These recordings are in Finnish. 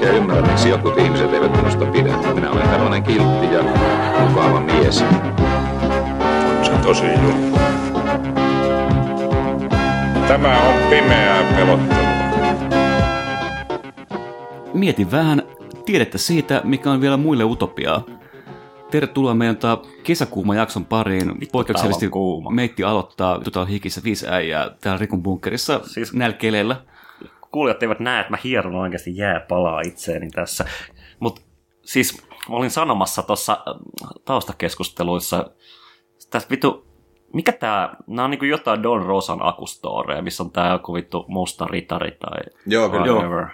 oikein ymmärrä, miksi jotkut ihmiset eivät minusta pidä. Minä olen tällainen kiltti ja mukava mies. Se on tosi juttu. Tämä on pimeää pelottelua. Mietin vähän tiedettä siitä, mikä on vielä muille utopiaa. Tervetuloa meidän tota kesäkuuma jakson pariin. Poikkeuksellisesti kuuma. meitti aloittaa Total Hikissä viisi äijää täällä Rikun bunkkerissa siis... Siis- näillä keleillä. Kuulijat eivät näe, että mä hieron oikeasti jääpalaa itseeni tässä. Mutta siis olin sanomassa tuossa taustakeskusteluissa, tässä vittu, mikä tää, nää on niinku jotain Don Rosan akustoreja, missä on tää joku vittu musta ritari tai Joo, kyllä. whatever.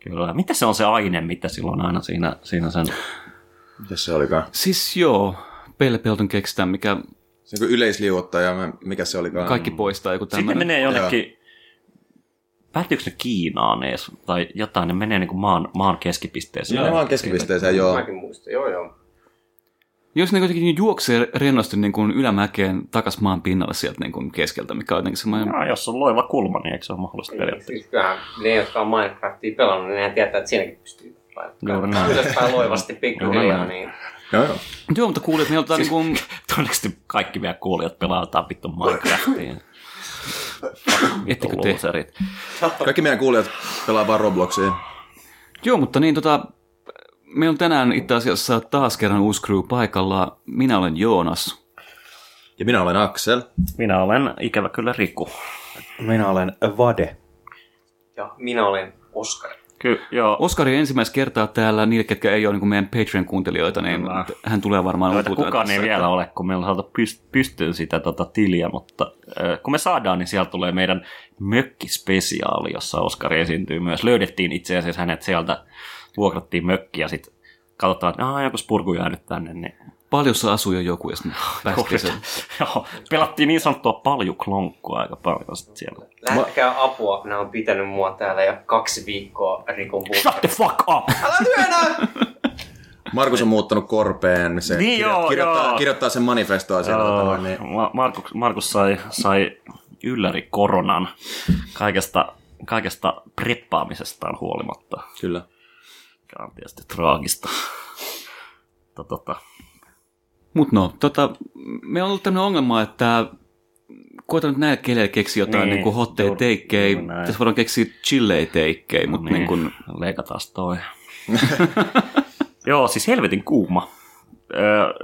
Kyllä. Mitä se on se aine, mitä silloin aina siinä, siinä sen... Mitäs se olikaan? Siis joo, Pelle Pelton keksitään, mikä Se on kuin yleisliuottaja, mä- mikä se olikaan? kaikki poistaa joku Sitten ne tämmöinen. menee jonnekin... Päättyykö ne Kiinaan edes? Tai jotain, ne menee niinku maan, maan keskipisteeseen. Ne vaan keskipisteeseen, joo. Mäkin muistan, joo joo. Jos ne kuitenkin juoksee rennosti niin kuin ylämäkeen takas maan pinnalle sieltä niin kuin keskeltä, mikä on jotenkin semmoinen... Ja, jos on loiva kulma, niin eikö se ole mahdollista periaatteessa? Siis kyllähän ne, jotka on Minecraftia pelannut, niin nehän tietää, että siinäkin pystyy näin. ylöspäin loivasti pikkuhiljaa, niin Joo, joo. Joo, mutta kuulijat, on siis... niin kuin... Todennäköisesti kaikki meidän kuulijat pelaa jotain vittu Minecraftiin. Ettekö te? loserit. Kaikki meidän kuulijat pelaa vaan Robloxia. Joo, mutta niin tota, meillä on tänään itse asiassa taas kerran uusi crew paikalla. Minä olen Joonas. Ja minä olen Aksel. Minä olen ikävä kyllä Riku. Minä olen Vade. ja minä olen Oskar. Ky- joo. Oskari ensimmäistä kertaa täällä, niille, ketkä ei ole niin meidän Patreon-kuuntelijoita, niin Kyllä. hän tulee varmaan Joita kukaan ei vielä ole, kun meillä on saatu pyst- pystyyn sitä tota tiliä, mutta äh, kun me saadaan, niin sieltä tulee meidän mökkispesiaali, jossa Oskari esiintyy myös. Löydettiin itse asiassa hänet sieltä, vuokrattiin mökki ja sitten katsotaan, että "Aa, joku spurku jäänyt tänne, niin Paljossa asuu jo joku, ja sitten päästiin sen. Joo, pelattiin niin sanottua paljuklonkua aika paljon sit siellä. Lähettäkää apua, ne on pitänyt mua täällä jo kaksi viikkoa Rikon Shut the fuck up! Markus on muuttanut korpeen. Se Niin joo, kirjoittaa, joo. kirjoittaa sen manifestoa siellä. Joo, niin. Ma- Markus, Markus sai, sai ylläri koronan kaikesta, kaikesta preppaamisestaan huolimatta, Kyllä. mikä on tietysti traagista. Tota, tota. Mutta no, tota, me on ollut tämmöinen ongelma, että koitan nyt näillä keleillä keksiä jotain Niin, niin, hotteja teikkejä. Tässä voidaan keksiä chillejä teikkejä, mutta niin, niin kuin, leikataan toi. Joo, siis helvetin kuuma. Öö,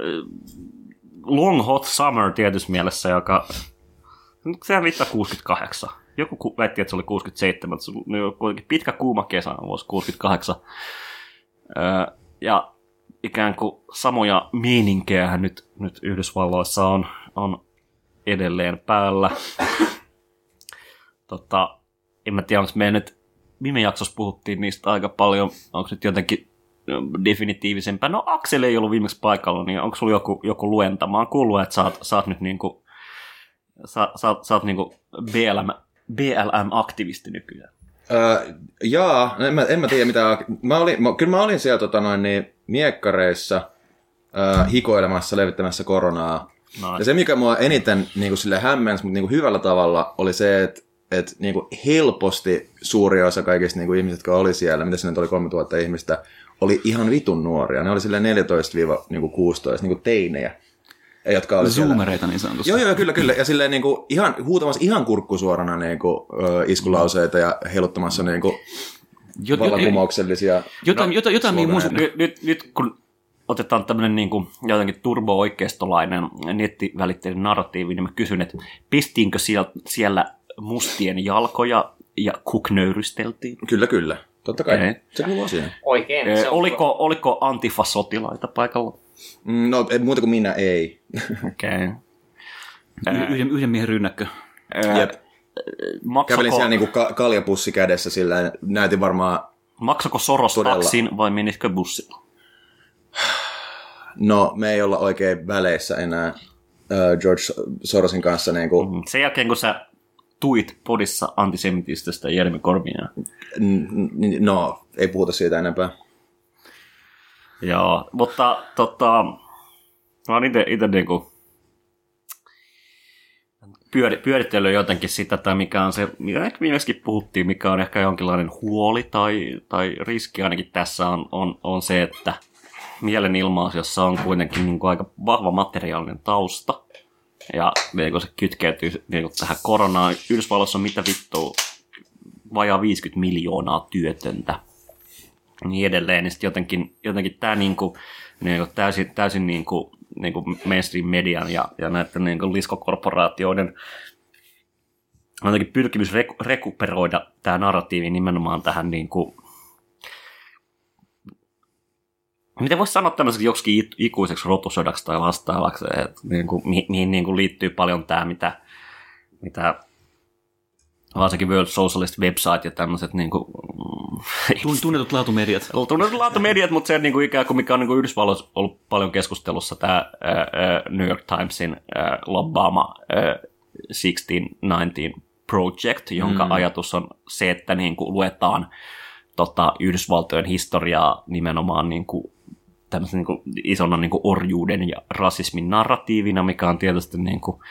long hot summer tietyssä mielessä, joka... Sehän viittaa 68. Joku ku- väitti, että se oli 67, mutta se oli kuitenkin pitkä kuuma kesä vuosi 68. Öö, ja ikään kuin samoja meininkejä nyt, nyt Yhdysvalloissa on, on edelleen päällä. tota, en mä tiedä, onko me nyt viime jaksossa puhuttiin niistä aika paljon. Onko nyt jotenkin definitiivisempää? No Aksel ei ollut viimeksi paikalla, niin onko sulla joku, joku luenta? Mä oon kuullut, että sä oot, sä oot nyt niinku, sä, sä, sä oot niinku BLM, BLM-aktivisti nykyään. Öö, jaa, no en mä, en mä tiedä mitä... Mä olin, mä, kyllä mä olin siellä tota, noin, niin, miekkareissa öö, hikoilemassa, levittämässä koronaa. No, Ja se, mikä mua eniten niin kuin sille hämmensi, mutta niin kuin hyvällä tavalla, oli se, että että niin kuin helposti suuri osa kaikista niin kuin ihmisistä, jotka oli siellä, mitä nyt oli 3000 ihmistä, oli ihan vitun nuoria. Ne oli sille 14-16 niin kuin teinejä, jotka oli siellä. zoomereita niin sanotusti. Joo, joo, kyllä, kyllä. Ja silleen niin kuin, ihan, huutamassa ihan kurkkusuorana niin kuin, iskulauseita ja heiluttamassa niin kuin, Jo- jo- vallankumouksellisia... Jotain, jotain, jotain mihin mun, sloganeita. nyt, nyt, nyt kun otetaan tämmöinen niin kuin, jotenkin turbo-oikeistolainen nettivälitteinen narratiivi, niin mä kysyn, että pistiinkö siellä, siellä mustien jalkoja ja kuknöyrysteltiin? Kyllä, kyllä. Totta kai. Okei. Se kuuluu siihen. Oikein. Eh, se on oliko, oliko antifa-sotilaita paikalla? Mm, No, ei, muuta kuin minä ei. Okei. y- yhden, yhden miehen rynnäkkö. Jep. Maksako, Kävelin siellä niinku ka- kaljapussi kädessä sillä näytin varmaan... maksako Soros Todella. taksin vai menitkö bussilla? no me ei olla oikein väleissä enää George Sorosin kanssa. Niin kuin, Mm. Sen jälkeen, kun sä tuit podissa antisemitistöstä Jeremy Corbynia. no, ei puhuta siitä enempää. Joo, mutta tota, mä oon ite, ite niinku pyöri, pyöritellyt jotenkin sitä, tai mikä on se, mitä ehkä viimeksi puhuttiin, mikä on ehkä jonkinlainen huoli tai, tai riski ainakin tässä on, on, on se, että mielenilmaus, jossa on kuitenkin niin kuin aika vahva materiaalinen tausta, ja niin kun se kytkeytyy niin kuin tähän koronaan, Yhdysvalloissa on mitä vittua, vajaa 50 miljoonaa työtöntä, niin edelleen, niin sitten jotenkin, jotenkin tämä niinku, niinku täysin, täysin niinku, niinku mainstream median ja, ja näiden niinku liskokorporaatioiden jotenkin pyrkimys reku, rekuperoida tämä narratiivi nimenomaan tähän niinku, miten voisi sanoa tämmöiseksi joksikin ikuiseksi rotusodaksi tai vastaavaksi, että niinku, mihin, mihin niinku liittyy paljon tämä, mitä, mitä varsinkin World Socialist website ja tämmöiset niinku, Tun- Tunnetut laatumediat. tunnetut laatumudiat, mutta se niin kuin ikään kuin mikä on niin kuin Yhdysvalloissa ollut paljon keskustelussa, tämä New York Timesin ää, lobbaama ää, 1619 Project, jonka mm. ajatus on se, että niin kuin luetaan tota, Yhdysvaltojen historiaa nimenomaan niin kuin, tämmöisen niin kuin, isona niin kuin orjuuden ja rasismin narratiivina, mikä on tietysti niin kuin,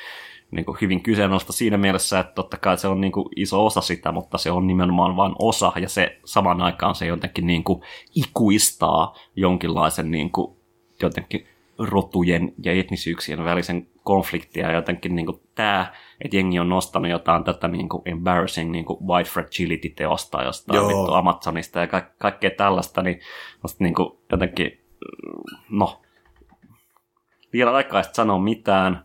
niin kuin hyvin kyseenalaista siinä mielessä, että totta kai se on niin kuin iso osa sitä, mutta se on nimenomaan vain osa, ja se saman aikaan se jotenkin niin kuin ikuistaa jonkinlaisen niin kuin, jotenkin rotujen ja etnisyyksien välisen konfliktia, ja jotenkin niin kuin tämä, että jengi on nostanut jotain tätä niin kuin embarrassing niin kuin white fragility-teosta jostain Joo. vittu Amazonista ja ka- kaikkea tällaista, niin, niin kuin jotenkin, no, vielä aikaista sanoa mitään,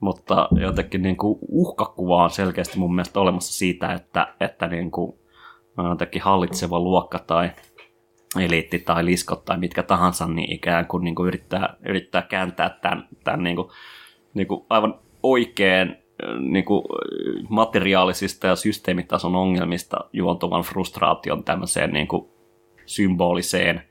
mutta jotenkin niin kuin uhkakuva on selkeästi mun mielestä olemassa siitä, että, että niin kuin jotenkin hallitseva luokka tai eliitti tai liskot tai mitkä tahansa, niin ikään kuin, niin kuin yrittää, yrittää kääntää tämän, tämän niin kuin, niin kuin aivan oikein niin kuin materiaalisista ja systeemitason ongelmista juontuvan frustraation tämmöiseen niin kuin symboliseen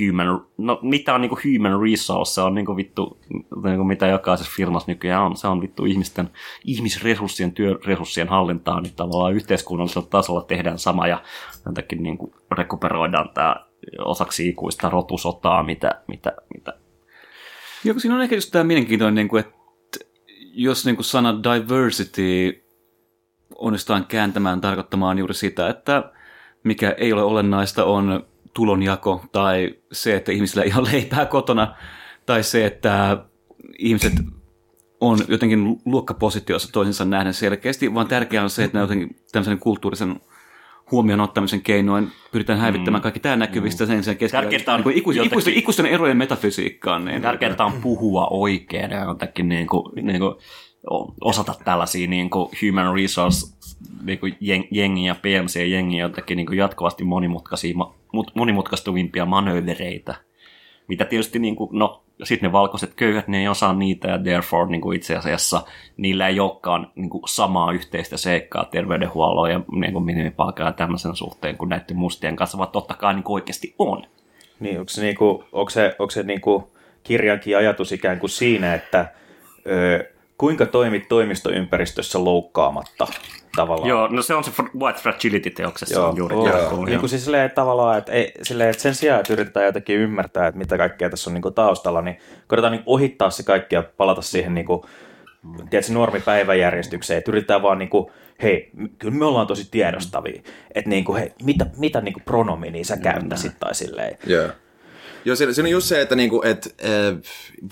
human, no mitä on niinku human resource, se on niinku vittu, niinku mitä jokaisessa firmassa nykyään on, se on vittu ihmisten, ihmisresurssien, työresurssien hallintaa, niin tavallaan yhteiskunnallisella tasolla tehdään sama ja jotenkin niinku rekuperoidaan tämä osaksi ikuista rotusotaa, mitä, mitä, mitä. Joo, siinä on ehkä just tämä mielenkiintoinen, niin kuin, että jos niin kuin sana diversity onnistutaan kääntämään tarkoittamaan juuri sitä, että mikä ei ole olennaista on tulonjako tai se, että ihmisillä ei ole leipää kotona tai se, että ihmiset on jotenkin luokkapositiossa toisensa nähden selkeästi, vaan tärkeää on se, että jotenkin tämmöisen kulttuurisen huomioon ottamisen keinoin pyritään häivittämään kaikki tämä näkyvistä sen sen keskellä. Tärkeintä on niin ikuisten, ikuisten, ikuisten erojen metafysiikkaan. Niin, Tärkeintä on puhua oikein ja jotenkin niin kuin, niin kuin osata tällaisia niin kuin human resource niin kuin jeng- jengiä, PMC-jengiä, jotenkin niin kuin jatkuvasti monimutkaisia, monimutkaistuvimpia manöövereitä. Mitä tietysti, niin kuin, no, sitten ne valkoiset köyhät, ne ei osaa niitä ja therefore niin kuin itse asiassa niillä ei olekaan niin kuin samaa yhteistä seikkaa terveydenhuollon ja niin kuin minimipalkan ja tämmöisen suhteen kuin näiden mustien kanssa, vaan totta kai niin kuin oikeasti on. Niin, onko se, niinku, onko se, onko se niinku kirjankin ajatus ikään kuin siinä, että kuinka toimit toimistoympäristössä loukkaamatta tavallaan? Joo, no se on se white fragility-teoksessa Joo, on juuri joo. tämä. joo. Niin kuin siis silleen, tavallaan, että, ei, silleen, että sen sijaan, että yritetään jotenkin ymmärtää, että mitä kaikkea tässä on niin kuin taustalla, niin koitetaan niin ohittaa se kaikki ja palata siihen niin kuin, tiedätkö, normipäiväjärjestykseen, että yritetään vaan niin kuin, hei, kyllä me ollaan tosi tiedostavia, että niin kuin, hei, mitä, mitä niin kuin pronominia sä käyttäisit tai silleen. Joo. Joo, siinä, siinä on just se, että niinku, et, äh,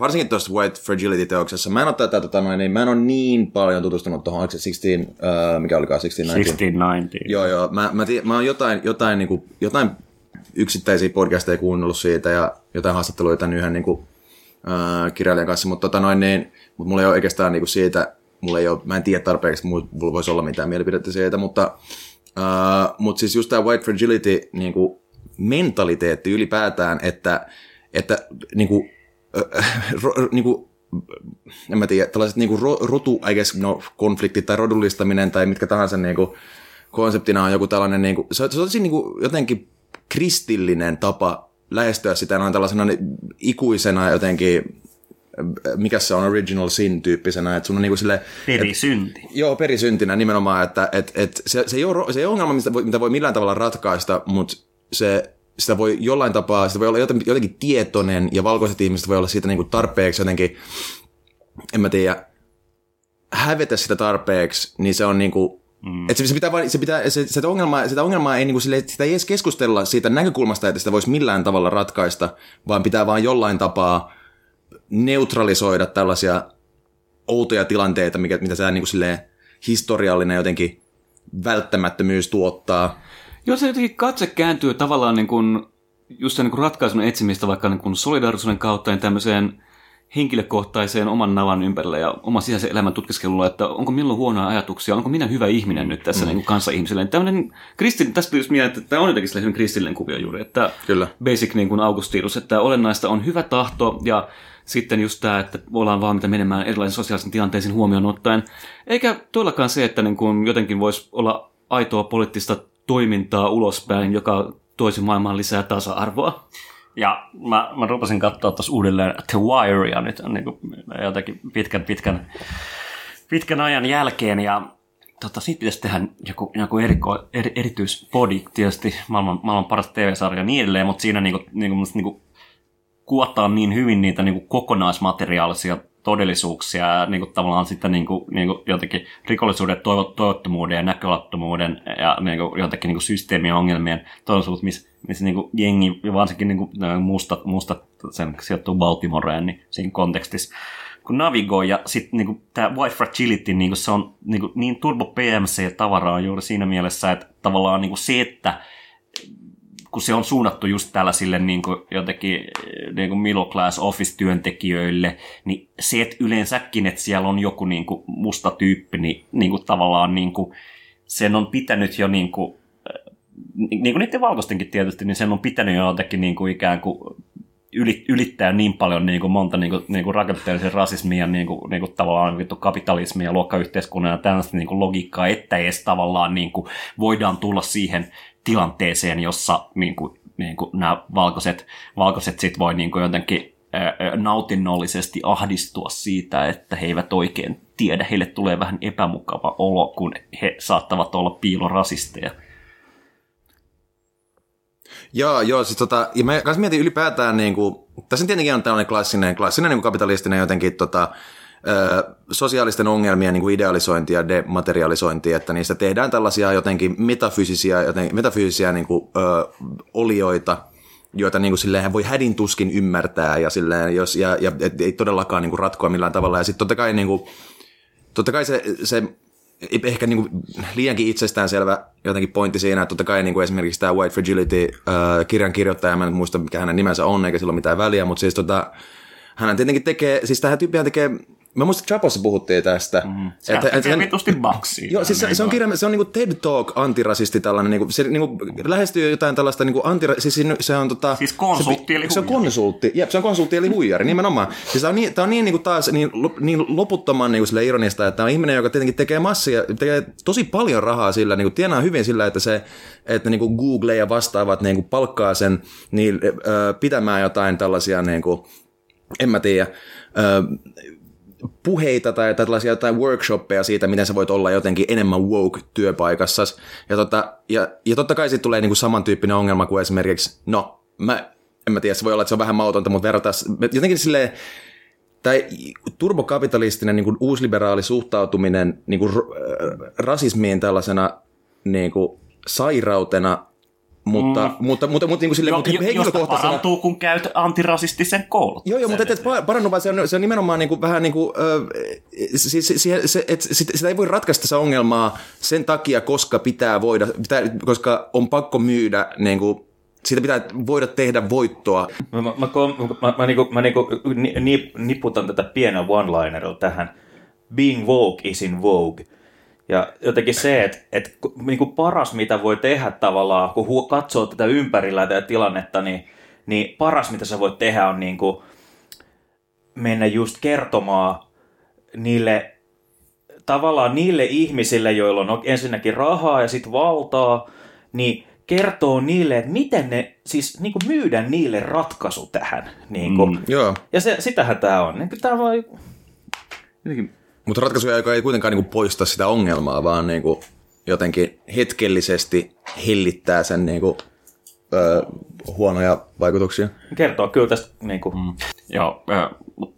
varsinkin tuossa White Fragility-teoksessa, mä en ole tätä, tota, noin, niin, mä en ole niin paljon tutustunut tuohon, oliko se 16, äh, mikä olikaan 16, 1690. Joo, joo. Mä, mä, tii, mä oon jotain, jotain, niin kuin, jotain yksittäisiä podcasteja kuunnellut siitä ja jotain haastatteluja tämän yhden niin kuin, äh, kirjailijan kanssa, mutta tota noin, niin, mutta mulla ei ole oikeastaan niin kuin siitä, mulla ei ole, mä en tiedä tarpeeksi, mulla mulla voisi olla mitään mielipidettä siitä, mutta, äh, mutta siis just tämä white fragility niin kuin, mentaliteetti ylipäätään, että, että niin kuin, äh, ro, niin kuin, en mä tiedä, tällaiset niin kuin ro, rotu, I guess, no, konfliktit tai rodullistaminen tai mitkä tahansa niin kuin, konseptina on joku tällainen, niin kuin, se on, se on tosi niin kuin, jotenkin kristillinen tapa lähestyä sitä noin tällaisena ikuisena jotenkin, mikä se on original sin tyyppisenä, että sun on niinku sille, Perisynti. Joo, perisyntinä nimenomaan, että et, et se, se, ei ole, se ei ole ongelma, mitä voi, mitä voi millään tavalla ratkaista, mutta se, sitä voi jollain tapaa, sitä voi olla jotenkin, tietoinen, ja valkoiset ihmiset voi olla siitä niinku tarpeeksi jotenkin, en mä tiedä, hävetä sitä tarpeeksi, niin se on niinku, Mm. Et se, se, pitää, vain- se pitää, se, sitä, ongelmaa, sitä ongelmaa ei, niinku sille, sitä ei edes keskustella siitä näkökulmasta, että sitä voisi millään tavalla ratkaista, vaan pitää vaan jollain tapaa neutralisoida tällaisia outoja tilanteita, mikä, mitä se niin kuin historiallinen jotenkin välttämättömyys tuottaa. Jos se jotenkin katse kääntyy tavallaan niin kuin, just niin kuin ratkaisun etsimistä vaikka niin kuin solidaarisuuden kautta niin tämmöiseen henkilökohtaiseen oman navan ympärille ja oman sisäisen elämän tutkiskelulla, että onko milloin huonoja ajatuksia, onko minä hyvä ihminen nyt tässä mm. niin kanssa-ihmiselle. Niin Tämmöinen kristin, tästä tuli just mieleen, että tämä on jotenkin sellainen kristillinen kuvio juuri, että Kyllä. basic niin kuin Augustinus, että olennaista on hyvä tahto ja sitten just tämä, että ollaan valmiita menemään erilaisiin sosiaalisiin tilanteisiin huomioon ottaen. Eikä todellakaan se, että niin kuin jotenkin voisi olla aitoa poliittista toimintaa ulospäin, joka toisi maailmaan lisää tasa-arvoa. Ja mä, mä rupesin katsoa tuossa uudelleen The Wirea nyt niin kuin jotenkin pitkän, pitkän, pitkän ajan jälkeen. Ja tota, siitä pitäisi tehdä joku, joku eriko, er, erityispodi, tietysti maailman, maailman paras TV-sarja ja niin edelleen, mutta siinä niin kuin, niin kuin, niin niin hyvin niitä niin kuin kokonaismateriaalisia todellisuuksia ja niin kuin, tavallaan sitten niin kuin, niin kuin, jotenkin rikollisuuden, toivo, toivottomuuden ja näköalattomuuden ja niin kuin, jotenkin niin kuin systeemien ongelmien todellisuus, missä missä niin kuin jengi, varsinkin niin kuin, mustat, mustat sen sijoittuu Baltimoreen, niin siinä kontekstissa kun navigoi, ja sitten niin tämä White Fragility, niin kuin se on niin, kuin, niin turbo PMC-tavaraa juuri siinä mielessä, että tavallaan niin kuin se, että kun se on suunnattu just tällaisille niin kuin jotenkin niin kuin middle class office-työntekijöille, niin se, että yleensäkin, että siellä on joku niin kuin musta tyyppi, niin, niin kuin tavallaan niin kuin, sen on pitänyt jo niin kuin, niin kuin niiden valkoistenkin tietysti, niin sen on pitänyt jo jotenkin niin kuin ikään kuin yli- ylittää niin paljon niin kuin monta niin kuin, niin kuin rakenteellisen rasismia niin kuin, niin kuin tavallaan kapitalismia luokkayhteiskunnan ja tällaista niin kuin logiikkaa, että edes tavallaan niin kuin voidaan tulla siihen tilanteeseen, jossa niin kuin, niin kuin nämä valkoiset, valkoiset sit voi niin kuin jotenkin nautinnollisesti ahdistua siitä, että he eivät oikein tiedä. Heille tulee vähän epämukava olo, kun he saattavat olla piilorasisteja. Joo, joo, siis tota, ja mä mietin ylipäätään, niin kuin, tässä tietenkin on tällainen klassinen, klassinen niin kuin kapitalistinen jotenkin tota, sosiaalisten ongelmien niin kuin idealisointi ja dematerialisointi, että niistä tehdään tällaisia jotenkin metafyysisiä, jotenkin, metafyysisiä niin kuin, ö, olioita, joita niin kuin, silleen voi hädin tuskin ymmärtää ja, silleen, jos, ja, ja et, ei todellakaan niin kuin, ratkoa millään tavalla. Ja sitten totta kai, niin kuin, totta kai se, se ehkä niin kuin liiankin itsestäänselvä jotenkin pointti siinä, että totta kai niin kuin esimerkiksi tämä White Fragility äh, kirjan kirjoittaja, mä en muista mikä hänen nimensä on, eikä sillä ole mitään väliä, mutta siis tota, hän tietenkin tekee, siis tähän tyyppihän tekee, mä muistan, että Chapossa puhuttiin tästä. Mm. Se tekee vitusti baksia. Joo, siis se, se on kirja, se on niinku TED Talk antirasisti tällainen, niinku, se niinku lähestyy jotain tällaista niinku antira, siis se, se on tota... Siis konsultti se, eli Se on huijari. konsultti, jep, se on konsultti eli huijari, nimenomaan. Siis tämä on niin, tää on niin niinku taas niin, niin loputtoman niinku sille ironista, että tämä on ihminen, joka tietenkin tekee massia, tekee tosi paljon rahaa sillä, niinku tienaa hyvin sillä, että se, että niinku Google ja vastaavat niinku palkkaa sen niin, ö, pitämään jotain tällaisia niinku, en mä tiedä, ö, puheita tai, tai tällaisia jotain workshoppeja siitä, miten sä voit olla jotenkin enemmän woke työpaikassa. Ja, tota, ja, ja totta kai siitä tulee niinku samantyyppinen ongelma kuin esimerkiksi, no, mä, en mä tiedä, se voi olla, että se on vähän mautonta, mutta verrataan, jotenkin silleen, tai turbokapitalistinen niin kuin uusliberaali suhtautuminen niin kuin rasismiin tällaisena niin kuin sairautena, mutta, mm. mutta, mutta, mutta, niin kuin silleen, Jo, mutta jo, henkilökohtaisena... parantuu, kun käyt antirasistisen koulutuksen. Joo, joo, mutta et, et pa- parannu, vaan se on, se on nimenomaan niin kuin, vähän niin kuin, ö, siis, se, se, se, et, sit, sitä ei voi ratkaista se ongelmaa sen takia, koska pitää voida, pitää, koska on pakko myydä, niin kuin, siitä pitää voida tehdä voittoa. Mä, mä, mä, mä, mä, niinku, mä niinku ni, ni, niputan tätä pienen one-linerilla tähän. Being woke is in vogue. Ja jotenkin se, että, että niinku paras mitä voi tehdä tavallaan, kun katsoo tätä ympärillä tätä tilannetta, niin, niin paras mitä sä voit tehdä on niinku mennä just kertomaan niille tavallaan niille ihmisille, joilla on ensinnäkin rahaa ja sitten valtaa, niin kertoo niille, että miten ne, siis niin kuin myydä niille ratkaisu tähän. Niin kuin. Mm. Joo. Ja se, sitähän tämä on. Niin tämä vaan... Mutta ratkaisuja, joka ei kuitenkaan niinku poista sitä ongelmaa, vaan niinku jotenkin hetkellisesti hellittää sen niinku, ö, huonoja vaikutuksia. Kertoo kyllä tästä niin kuin, Mm. Joo,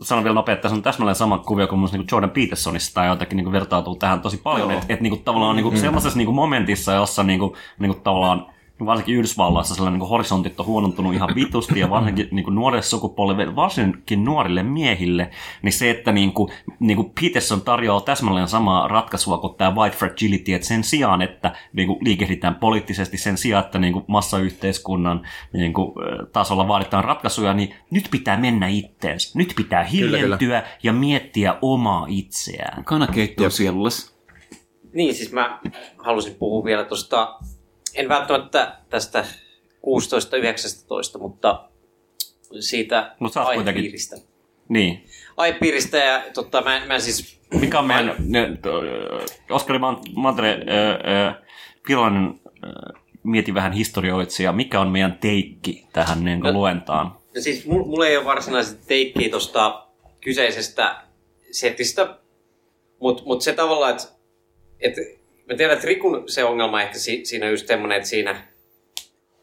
sanon vielä nopeasti, että tässä on täsmälleen sama kuvio kuin mun niin Jordan Petersonissa, tai jotenkin niin vertautuu tähän tosi paljon, että et, niin tavallaan niin mm. sellaisessa niin momentissa, jossa niin kuin, niin kuin, tavallaan varsinkin Yhdysvalloissa sellainen niin horisontit on huonontunut ihan vitusti ja varsinkin niin nuorille sukupolville, varsinkin nuorille miehille, niin se, että niin kuin, niin kuin Peterson tarjoaa täsmälleen samaa ratkaisua kuin tämä white fragility, että sen sijaan, että niin kuin liikehditään poliittisesti, sen sijaan, että niin kuin massayhteiskunnan niin kuin, tasolla vaaditaan ratkaisuja, niin nyt pitää mennä itteensä. Nyt pitää hiljentyä kyllä. ja miettiä omaa itseään. Kanakeitto sielulles. Niin, siis mä halusin puhua vielä tuosta, en välttämättä tästä 16-19, mutta siitä Mut kuitenkin- aihepiiristä. Niin. Aihepiiristä ja totta, mä, mä siis... Mikä on meidän, ne, to, Oskari Man- Mantere, äh, äh, Pilainen äh, mieti vähän historioitsija, mikä on meidän teikki tähän niin No. luentaan? No siis mulla mul ei ole varsinaisesti teikkiä tuosta kyseisestä setistä, mutta mut se tavallaan, että et, mä tiedän, että Rikun se ongelma ehkä si, siinä on just semmoinen, että siinä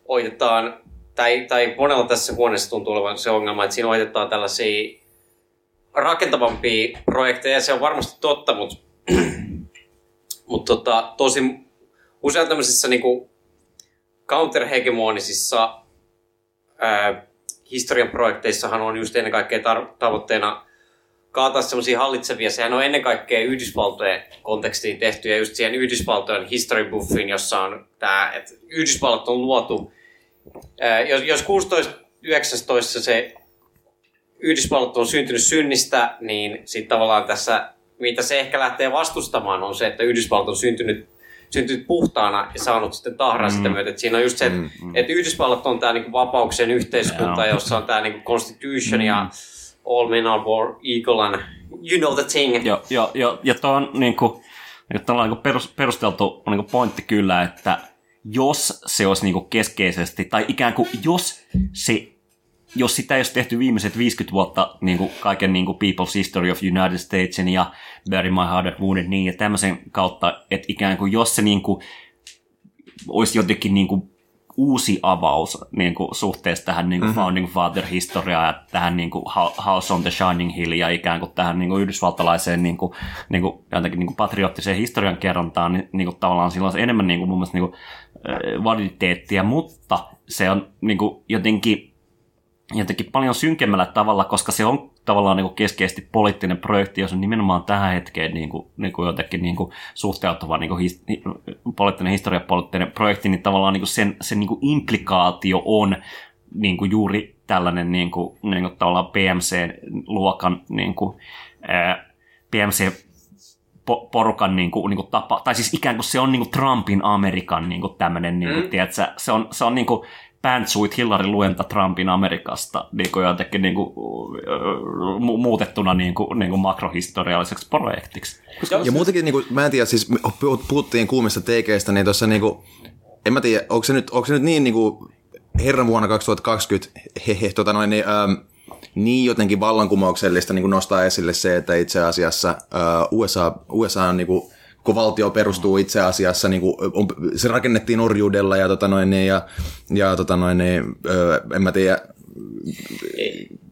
oitetaan, tai, tai monella tässä huoneessa tuntuu olevan se ongelma, että siinä oitetaan tällaisia rakentavampia projekteja, ja se on varmasti totta, mutta mut tota, tosi usein tämmöisissä niinku counterhegemonisissa ää, historian projekteissahan on just ennen kaikkea tar- tavoitteena kaataa semmoisia hallitsevia. Sehän on ennen kaikkea Yhdysvaltojen kontekstiin tehty ja just siihen Yhdysvaltojen history buffiin, jossa on tämä, että Yhdysvallat on luotu. Ää, jos, jos 16-19 se Yhdysvallat on syntynyt synnistä, niin sitten tavallaan tässä, mitä se ehkä lähtee vastustamaan, on se, että Yhdysvallat on syntynyt, syntynyt puhtaana ja saanut sitten tahraa mm. sitä myötä. Et siinä on just se, että, mm. että Yhdysvallat on tämä niinku vapauksien yhteiskunta, jossa on tämä niinku constitution mm. ja all men are born equal and you know the thing. Ja, ja, ja, ja tuo on niin kuin, niin kuin, niin perus, perusteltu niin kuin pointti kyllä, että jos se olisi niin kuin keskeisesti, tai ikään kuin jos se jos sitä ei olisi tehty viimeiset 50 vuotta niin kuin kaiken niin kuin People's History of United Statesin ja Bury My Heart at Wounded Knee ja tämmöisen kautta, että ikään kuin jos se niin kuin olisi jotenkin niin kuin uusi avaus niin kuin suhteessa tähän niin kuin mm-hmm. Founding Father-historiaan ja tähän niin kuin House on the Shining Hill ja ikään kuin tähän niin kuin yhdysvaltalaiseen niin kuin, niin kuin, jotenkin niin kuin patriottiseen historian kerrontaan, niin, niin kuin tavallaan sillä olisi enemmän niin kuin, mun mielestä niin kuin, validiteettia, mutta se on niin kuin, jotenkin jotenkin paljon synkemmällä tavalla, koska se on tavallaan niin kuin keskeisesti poliittinen projekti, jos on nimenomaan tähän hetkeen niin kuin, niin kuin jotenkin niin kuin suhteutuva niin kuin his, poliittinen historiapoliittinen projekti, niin tavallaan niin kuin sen, sen niin kuin implikaatio on niin kuin juuri tällainen niin kuin, niin kuin tavallaan PMC-luokan niin kuin, ää, PMC po- porukan niin kuin, niin kuin tapa, tai siis ikään kuin se on niin kuin Trumpin Amerikan niin kuin tämmöinen, niin kuin, mm. tiedätkö, se on, se on niin kuin pantsuit Hillary luenta Trumpin Amerikasta niin kuin jotenkin niin kuin, mu- muutettuna niin kuin, niin kuin makrohistorialliseksi projektiksi. Ja muutenkin, niin kuin, mä en tiedä, siis puhuttiin kuumista teikeistä, niin tuossa niin kuin, en mä tiedä, onko se nyt, onko se nyt niin, niin kuin, herran vuonna 2020, he, he, tota noin, niin, ähm, niin jotenkin vallankumouksellista niin kuin nostaa esille se, että itse asiassa äh, USA, USA on niin kuin, kun valtio perustuu itse asiassa, niin kuin, on, se rakennettiin orjuudella ja, tota noin, niin, ja, ja tota noin, niin, äh, en mä tiedä,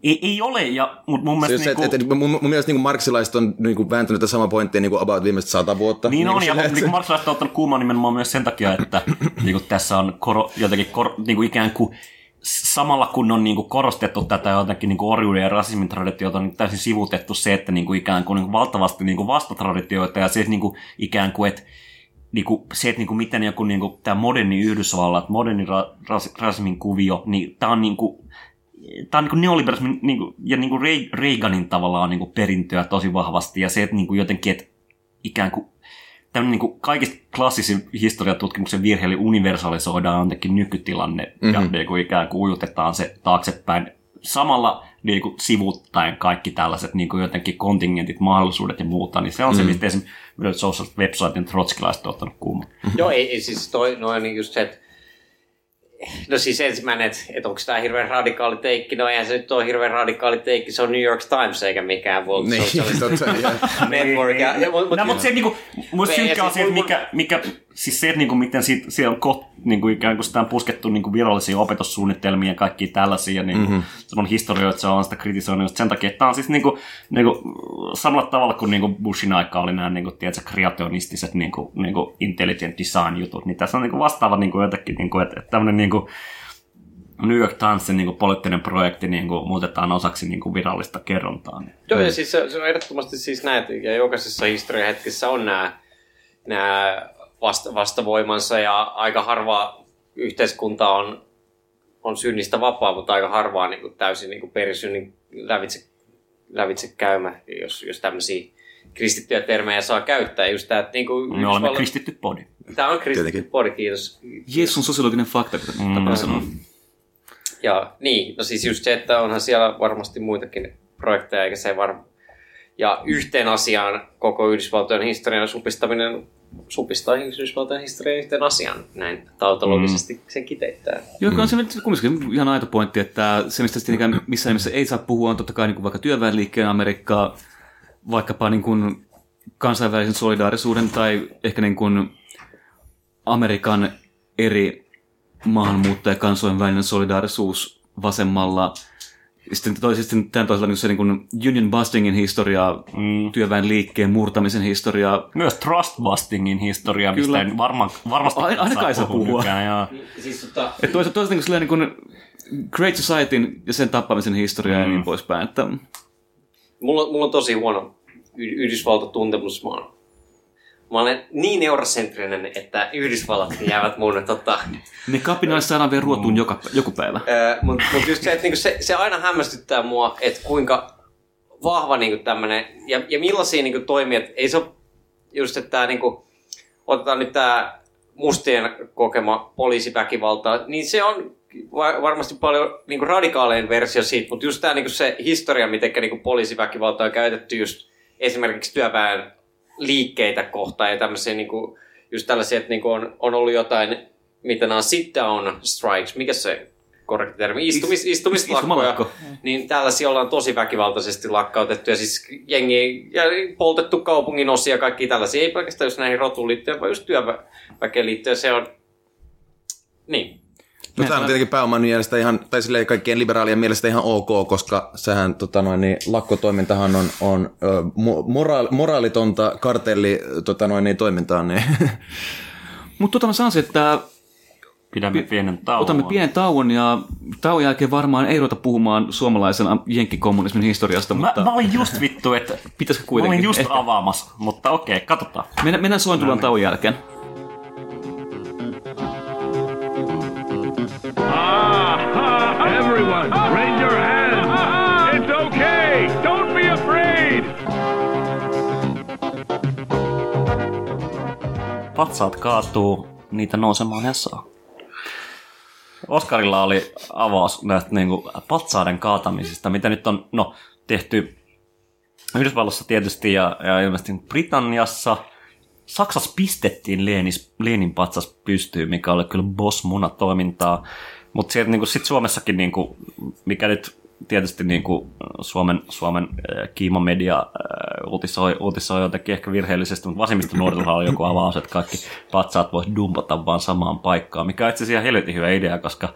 Ei, ei ole, ja, mutta mun mielestä... se, niin kuin, et, et, mun, mun mielestä niin kuin marksilaiset on niin kuin vääntänyt tätä samaa pointtia niin kuin about viimeiset sata vuotta. Niin on, kuin ja niin kuin marksalaiset on ottanut kuumaa nimenomaan myös sen takia, että niin kuin tässä on koro, jotenkin kor, niin kuin ikään kuin samalla kun on niin kuin korostettu tätä jotenkin niin orjuuden ja rasismin traditiota, on niin täysin sivutettu se, että niin kuin ikään kuin, niin kuin valtavasti niin kuin vastatraditioita ja se niin kuin ikään kuin, että niin kuin, se, että niin kuin, miten joku niin kuin, tämä moderni Yhdysvallat, moderni ra, ras, rasismin kuvio, niin tämä on niin kuin, tämä on niin neoliberalismin niin ja niin kuin Re- Reaganin tavallaan niin kuin perintöä tosi vahvasti ja se, että niin kuin jotenkin, että ikään kuin tämmöinen niin kuin kaikista klassisin historiatutkimuksen virhe, eli universalisoidaan jotenkin nykytilanne mm-hmm. ja niin kuin ikään kuin ujutetaan se taaksepäin samalla niin kuin sivuttaen kaikki tällaiset niin kuin jotenkin kontingentit, mahdollisuudet ja muuta, niin se on mm. se, mistä esimerkiksi Social Websitein trotskilaiset on ottanut kuuma. Joo, ei, ei siis toi, noin niin just se, että No siis ensimmäinen, että, että onko tämä hirveän radikaali teikki. No eihän se nyt ole hirveän radikaali teikki, se on New York Times eikä mikään World Niin, Socialist totta, joo. Network. Ja, ja, mut, No, mutta se niinku, musta synkkä on siis se, että mun- mikä, mikä, siis se, että niinku, miten siitä, siellä on kot, niinku, ikään kuin sitä on puskettu niinku, virallisia opetussuunnitelmia ja kaikkia tällaisia, niinku, mm-hmm. on historioitsija on sitä kritisoinut just sen takia, että tämä on siis niinku, niinku, samalla tavalla kuin niinku Bushin aika oli nämä niinku, tiedätkö, kreationistiset niinku, niinku, intelligent design jutut, niin tässä on niinku, vastaava niinku, jotenkin, niinku, että, että tämmöinen niinku, New York Timesin niinku, poliittinen projekti niinku, muutetaan osaksi niinku, virallista kerrontaa. Niin. Joo, ja siis se, se on ehdottomasti siis näet, ja jokaisessa historiahetkessä on nämä, nämä vasta, vastavoimansa, ja aika harva yhteiskunta on, on synnistä vapaa, mutta aika harvaa niin kuin täysin niin kuin perisynnin lävitse, lävitse käymä, jos, jos tämmöisiä kristittyjä termejä saa käyttää. Just tämä, että niin kuin Me olemme kristitty podi. Tämä on kristitty podi, kiitos. Jeesus on sosiologinen fakta, kuten mm. tapana sanoa. Ja niin, no siis just se, että onhan siellä varmasti muitakin projekteja, eikä se varma. Ja yhteen asiaan koko Yhdysvaltojen historian supistaminen supistaa Yhdysvaltojen historian yhteen asiaan. Näin tautologisesti mm. sen kiteyttää. Joka on se kumminkin ihan aito pointti, että se mistä tietenkään missään nimessä ei saa puhua on totta kai niin kuin vaikka työväenliikkeen Amerikkaa, vaikkapa niin kuin kansainvälisen solidaarisuuden tai ehkä niin kuin Amerikan eri maahanmuuttajakansojen välinen solidaarisuus vasemmalla. Sitten toisaalta tämän toisella niin se niin kuin union bustingin historiaa, mm. työväenliikkeen murtamisen historiaa, Myös trust bustingin historia, mistä Kyllä. ei varma, varmasti Aina- ainakaan saa puhua. nytkään, joo. Siis, tota, Et toisaalta, toisaalta niin kuin, niin kuin Great Societyn ja sen tappamisen historiaa mm. ja niin poispäin. Että, mulla, mulla on tosi huono Y- Yhdysvaltotuntemus. Mä, oon- mä olen niin eurocentrinen, että Yhdysvallat jäävät mun tota, ne kapinalliset saadaan vielä ruotuun joka, joku päivä. Mutta mut just se, että niinku se, se aina hämmästyttää mua, että kuinka vahva niinku tämmöinen, ja, ja millaisia niinku toimia, et ei se ole just, että tää niinku, otetaan nyt tämä mustien kokema poliisiväkivalta, niin se on va- varmasti paljon niinku radikaalein versio siitä, mutta just tämä niinku se historia, miten niinku poliisiväkivalta on käytetty just esimerkiksi työväen liikkeitä kohtaan ja tämmöisiä niinku, just tällaisia, että niinku on, on ollut jotain, mitä nämä on sit down strikes, mikä se korrekti termi, Istumis, istumislakkoja, istumalakko. niin. Tällaisia ollaan tosi väkivaltaisesti lakkautettu ja siis jengi ja poltettu kaupungin osia ja kaikki tällaisia, ei pelkästään just näihin rotuun liittyen, vaan just työväkeen liittyen, se on, niin. No tämä on tietenkin pääoman mielestä ihan, tai silleen kaikkien liberaalien mielestä ihan ok, koska sehän tota noin, niin, lakkotoimintahan on, on moraal, moraalitonta kartelli tota noin, niin, toimintaa. Niin. Mutta tota mä sanoisin, että Pidämme pienen tauon. otamme pienen tauon ja tauon jälkeen varmaan ei ruveta puhumaan suomalaisen jenkkikommunismin historiasta, Mä, mutta mä olin just vittu, että pitäisikö mä kuitenkin? olin just Ehkä. avaamassa, mutta okei, katsotaan. Mennään, mennään sointulan tauon jälkeen. Patsaat kaatuu, niitä nousemaan ja saa. Oskarilla oli avaus näistä niin kuin, patsaiden kaatamisista, mitä nyt on no, tehty Yhdysvalloissa tietysti ja, ja ilmeisesti Britanniassa. Saksassa pistettiin Lenis, Lenin patsas pystyyn, mikä oli kyllä boss-muna toimintaa. Mutta sitten sit Suomessakin, niinku, mikä nyt tietysti niinku Suomen, Suomen äh, kiimamedia äh, uutisoi, uutisoi jotenkin ehkä virheellisesti, mutta vasemmista nuorilla oli joku avaus, että kaikki patsaat voisi dumpata vaan samaan paikkaan, mikä on itse asiassa helvetin hyvä idea, koska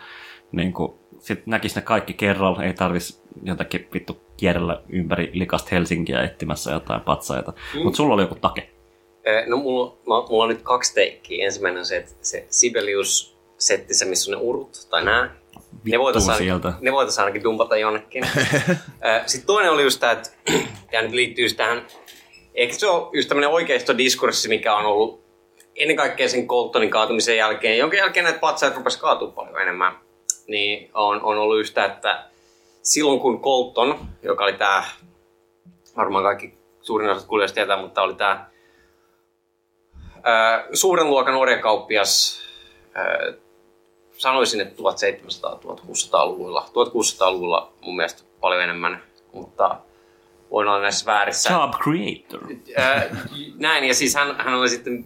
niinku, sitten näkisi ne kaikki kerralla, ei tarvitsisi jotakin vittu kierrellä ympäri likasta Helsinkiä etsimässä jotain patsaita. Mm. Mutta sulla oli joku take. No mulla, mulla on nyt kaksi teikkiä. Ensimmäinen on se, että se Sibelius setti se, missä on ne urut tai nää. Ne voitaisiin sieltä. ainakin, ne voitais ainakin dumpata jonnekin. Sitten toinen oli just tämä, että tämä nyt liittyy just tähän, eikö se ole just tämmöinen oikeistodiskurssi, mikä on ollut ennen kaikkea sen Coltonin kaatumisen jälkeen, jonka jälkeen näitä patsaita rupesi kaatua paljon enemmän, niin on, on ollut just että silloin kun Colton, joka oli tämä, varmaan kaikki suurin osa kuulijoista tietää, mutta oli tämä suuren luokan orjakauppias, ö, sanoisin, että 1700-1600-luvulla. 1600-luvulla mun mielestä paljon enemmän, mutta voin olla näissä väärissä. Job creator. Näin, ja siis hän, hän oli sitten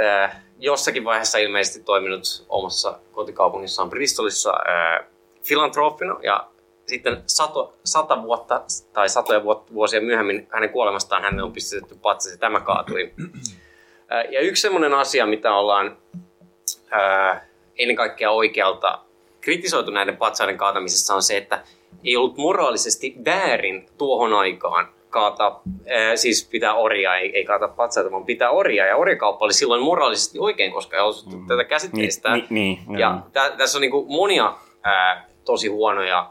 äh, jossakin vaiheessa ilmeisesti toiminut omassa kotikaupungissaan Bristolissa äh, filantropina ja sitten sato, sata vuotta tai satoja vuosia myöhemmin hänen kuolemastaan hänelle on pistetty patsas ja tämä kaatui. Ja yksi semmoinen asia, mitä ollaan ennen kaikkea oikealta kritisoitu näiden patsaiden kaatamisessa on se, että ei ollut moraalisesti väärin tuohon aikaan kaata, ää, siis pitää orjaa, ei, ei kaata patsaita, vaan pitää orjaa. Ja orjakauppa oli silloin moraalisesti oikein, koska ei osuttu mm. tätä käsitteistä. Niin, niin, niin, ja tä, tässä on niinku monia ää, tosi huonoja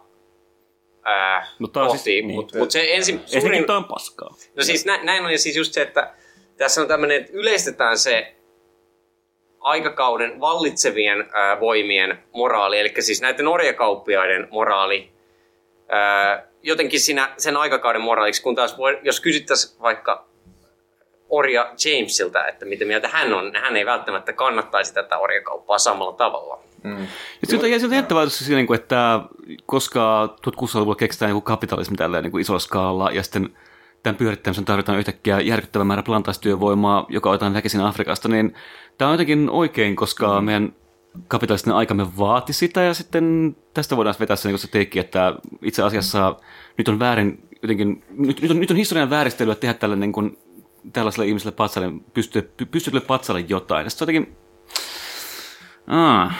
ää, Mutta on kohtia, siis- niin. mutta mut se ensin, suurin, on paskaa. No siis nä, näin on, ja siis just se, että tässä on tämmöinen, että yleistetään se aikakauden vallitsevien ää, voimien moraali, eli siis näiden orjakauppiaiden moraali, ää, jotenkin siinä, sen aikakauden moraaliksi, kun taas voi, jos kysyttäisiin vaikka orja Jamesilta, että mitä mieltä hän on, hän ei välttämättä kannattaisi tätä orjakauppaa samalla tavalla. Ja siltä siltä jättävä ajatus siinä, niin että koska 1600-luvulla keksitään niin kapitalismi tällä niin isolla skaalalla ja sitten tämän pyörittämisen tarvitaan yhtäkkiä järkyttävä määrä plantaistyövoimaa, joka otetaan väkisin Afrikasta, niin tämä on jotenkin oikein, koska meidän kapitalistinen aikamme vaati sitä ja sitten tästä voidaan vetää se, niin se teikki, että itse asiassa nyt on väärin jotenkin, nyt, nyt, on, nyt on historian vääristelyä tehdä tälle niin kuin, tällaiselle ihmiselle patsalle, pystyy, pystyy patsalle jotain. Ja se on jotenkin, ah,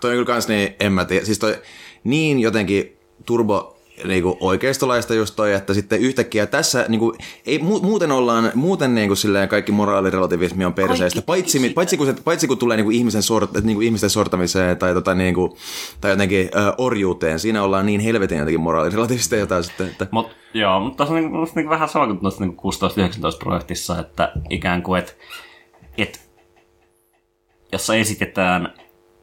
Toi on kyllä kans niin, en mä tiedä. Siis toi niin jotenkin turbo niinku oikeistolaista just toi, että sitten yhtäkkiä tässä niinku, ei, mu, muuten ollaan, muuten niinku silleen kaikki moraalirelativismi on perseistä, paitsi, mi- paitsi, kun, se, paitsi kun tulee niinku ihmisen sort, niinku ihmisten sortamiseen tai, tota, niinku, tai jotenkin ö, orjuuteen, siinä ollaan niin helvetin jotenkin moraalirelativisteja jotain sitten, että Mut, joo, mutta tässä on niinku, musta niinku vähän sama kuin tuossa niinku 16-19-projektissa, että ikään kuin, että et, jossa esitetään,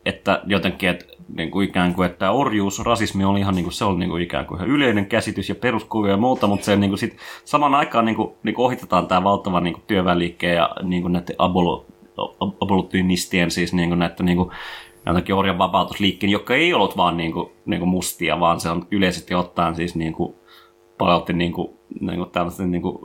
että jotenkin, että niin kuin ikään kuin, että orjuus, rasismi oli ihan niin kuin, se oli niin kuin ikään kuin ihan yleinen käsitys ja peruskuvia ja muuta, mutta se niin kuin sit saman aikaan niin kuin, niin kuin ohitetaan tämä valtava niin kuin työväenliikkeen ja niin kuin näiden abolo, ab- abolitionistien, siis niin kuin näiden niin kuin, jotenkin orjan vapautusliikkeen, jotka ei ollut vaan niin kuin, niin kuin mustia, vaan se on yleisesti ottaen siis niin kuin, paljolti niin kuin, niin kuin tällaisten niin kuin,